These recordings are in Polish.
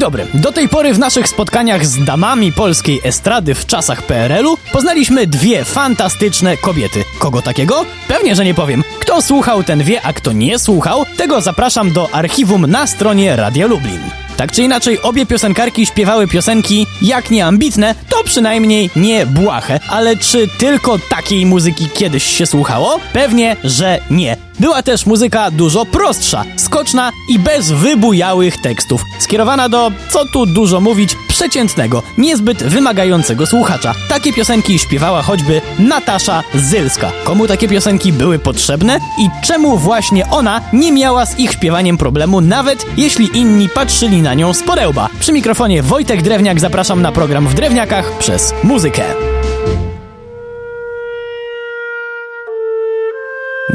dobry. Do tej pory w naszych spotkaniach z damami polskiej estrady w czasach PRL-u poznaliśmy dwie fantastyczne kobiety. Kogo takiego? Pewnie, że nie powiem. Kto słuchał, ten wie, a kto nie słuchał, tego zapraszam do archiwum na stronie Radia Lublin. Tak czy inaczej, obie piosenkarki śpiewały piosenki jak nie ambitne, to przynajmniej nie błahe. Ale czy tylko takiej muzyki kiedyś się słuchało? Pewnie, że nie. Była też muzyka dużo prostsza, skoczna i bez wybujałych tekstów. Skierowana do, co tu dużo mówić, przeciętnego, niezbyt wymagającego słuchacza. Takie piosenki śpiewała choćby Natasza Zylska. Komu takie piosenki były potrzebne i czemu właśnie ona nie miała z ich śpiewaniem problemu, nawet jeśli inni patrzyli na nią z podełba. Przy mikrofonie Wojtek Drewniak zapraszam na program w Drewniakach przez muzykę.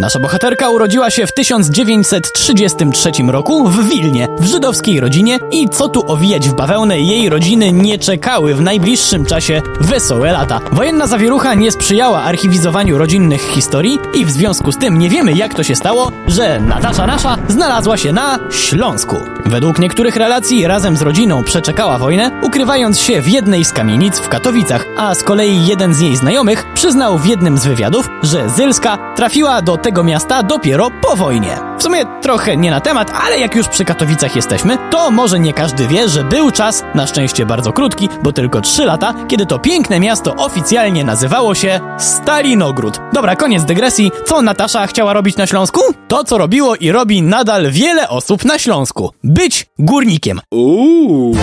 Nasza bohaterka urodziła się w 1933 roku w Wilnie, w żydowskiej rodzinie i co tu owijać w bawełnę, jej rodziny nie czekały w najbliższym czasie wesołe lata. Wojenna zawierucha nie sprzyjała archiwizowaniu rodzinnych historii i w związku z tym nie wiemy jak to się stało, że Natasza Nasza znalazła się na Śląsku. Według niektórych relacji razem z rodziną przeczekała wojnę, ukrywając się w jednej z kamienic w Katowicach, a z kolei jeden z jej znajomych przyznał w jednym z wywiadów, że Zylska trafiła do tego miasta dopiero po wojnie. W sumie trochę nie na temat, ale jak już przy Katowicach jesteśmy, to może nie każdy wie, że był czas, na szczęście bardzo krótki, bo tylko 3 lata, kiedy to piękne miasto oficjalnie nazywało się Stalinogród. Dobra, koniec dygresji. Co Natasza chciała robić na Śląsku? To, co robiło i robi nadal wiele osób na Śląsku. Być górnikiem. Uuu.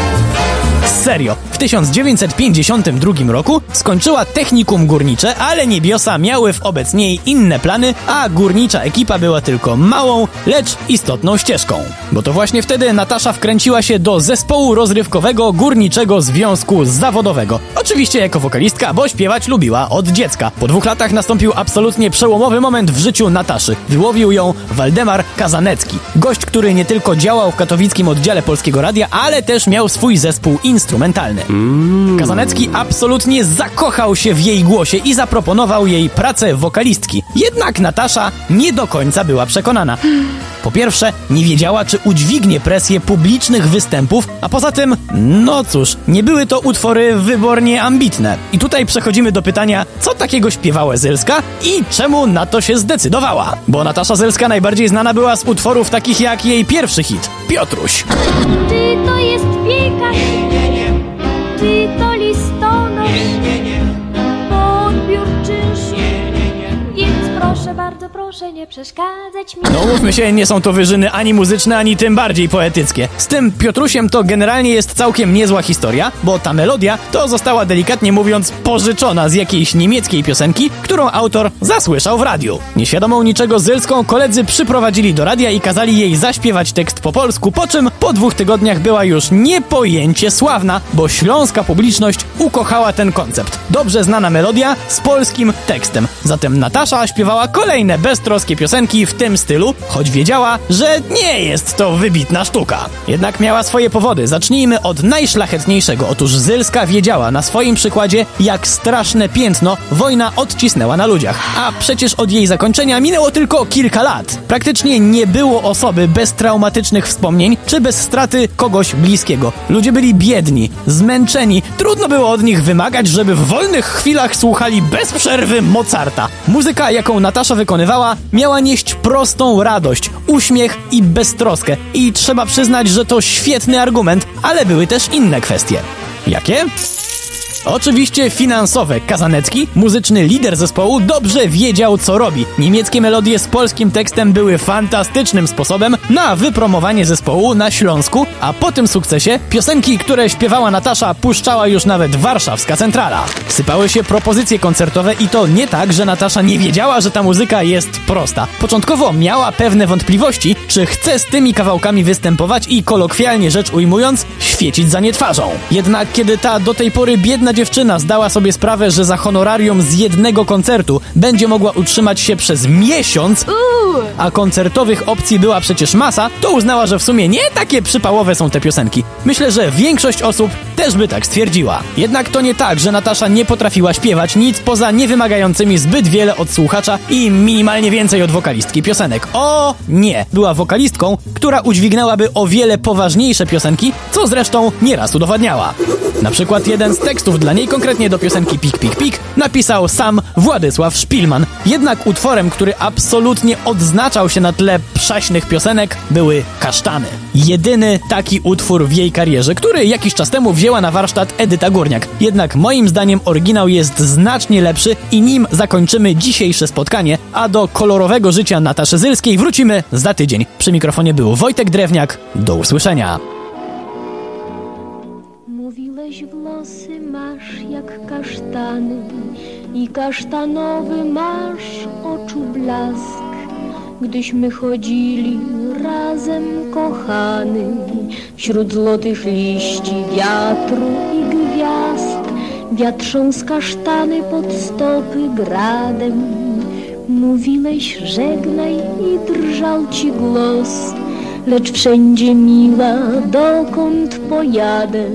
Serio, w 1952 roku skończyła technikum górnicze, ale niebiosa miały wobec niej inne plany, a górnicza ekipa była tylko małą, lecz istotną ścieżką. Bo to właśnie wtedy Natasza wkręciła się do zespołu rozrywkowego Górniczego Związku Zawodowego. Oczywiście jako wokalistka, bo śpiewać lubiła od dziecka. Po dwóch latach nastąpił absolutnie przełomowy moment w życiu Nataszy. Wyłowił ją Waldemar Kazanecki. Gość, który nie tylko działał w katowickim oddziale Polskiego Radia, ale też miał swój zespół instrumentalny. Kazanecki absolutnie zakochał się w jej głosie i zaproponował jej pracę wokalistki. Jednak Natasza nie do końca była przekonana. Po pierwsze, nie wiedziała, czy udźwignie presję publicznych występów, a poza tym, no cóż, nie były to utwory wybornie ambitne. I tutaj przechodzimy do pytania, co takiego śpiewała Zylska i czemu na to się zdecydowała? Bo Natasza Zylska najbardziej znana była z utworów takich jak jej pierwszy hit, Piotruś. Czy to jest piekarz? Nie przeszkadzać mi. No mówmy się, nie są to wyżyny ani muzyczne, ani tym bardziej poetyckie. Z tym Piotrusiem to generalnie jest całkiem niezła historia, bo ta melodia to została delikatnie mówiąc pożyczona z jakiejś niemieckiej piosenki, którą autor zasłyszał w radiu. Nieświadomą niczego Zylską koledzy przyprowadzili do radia i kazali jej zaśpiewać tekst po polsku, po czym po dwóch tygodniach była już niepojęcie sławna, bo śląska publiczność ukochała ten koncept. Dobrze znana melodia z polskim tekstem. Zatem Natasza śpiewała kolejne piosenki w tym stylu, choć wiedziała, że nie jest to wybitna sztuka. Jednak miała swoje powody. Zacznijmy od najszlachetniejszego. Otóż Zylska wiedziała na swoim przykładzie, jak straszne piętno wojna odcisnęła na ludziach. A przecież od jej zakończenia minęło tylko kilka lat. Praktycznie nie było osoby bez traumatycznych wspomnień, czy bez straty kogoś bliskiego. Ludzie byli biedni, zmęczeni. Trudno było od nich wymagać, żeby w wolnych chwilach słuchali bez przerwy Mozarta. Muzyka, jaką Natasza wykonywała, miała nieść prostą radość, uśmiech i beztroskę. I trzeba przyznać, że to świetny argument, ale były też inne kwestie. Jakie? Oczywiście finansowe. Kazanecki, muzyczny lider zespołu, dobrze wiedział co robi. Niemieckie melodie z polskim tekstem były fantastycznym sposobem na wypromowanie zespołu na Śląsku, a po tym sukcesie piosenki, które śpiewała Natasza, puszczała już nawet warszawska centrala. Sypały się propozycje koncertowe i to nie tak, że Natasza nie wiedziała, że ta muzyka jest prosta. Początkowo miała pewne wątpliwości, czy chce z tymi kawałkami występować i kolokwialnie rzecz ujmując, świecić za nie twarzą. Jednak kiedy ta do tej pory biedna dziewczyna zdała sobie sprawę, że za honorarium z jednego koncertu będzie mogła utrzymać się przez miesiąc, a koncertowych opcji była przecież masa, to uznała, że w sumie nie takie przypałowe są te piosenki. Myślę, że większość osób też by tak stwierdziła. Jednak to nie tak, że Natasza nie potrafiła śpiewać nic poza niewymagającymi zbyt wiele od słuchacza i minimalnie więcej od wokalistki piosenek. O nie! Była wokalistką, która udźwignęłaby o wiele poważniejsze piosenki, co zresztą nieraz udowadniała. Na przykład jeden z tekstów dla niej, konkretnie do piosenki Pik Pik Pik, napisał sam Władysław Szpilman. Jednak utworem, który absolutnie odznaczał się na tle przaśnych piosenek, były Kasztany. Jedyny taki utwór w jej karierze, który jakiś czas temu wzięła na warsztat Edyta Górniak. Jednak moim zdaniem oryginał jest znacznie lepszy i nim zakończymy dzisiejsze spotkanie, a do kolorowego życia Nataszy Zylskiej wrócimy za tydzień. Przy mikrofonie był Wojtek Drewniak. Do usłyszenia. Kasztany i kasztanowy masz oczu blask. Gdyśmy chodzili razem kochany wśród złotych liści wiatru i gwiazd. Wiatrząc kasztany pod stopy gradem. Mówiłeś żegnaj i drżał ci głos. Lecz wszędzie miła, dokąd pojadę,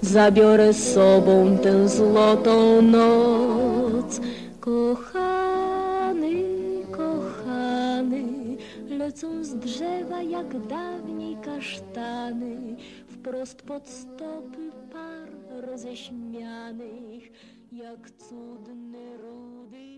zabiorę z sobą tę złotą noc. Kochany, kochany, lecą z drzewa jak dawniej kasztany, wprost pod stopy par roześmianych, jak cudne rudy.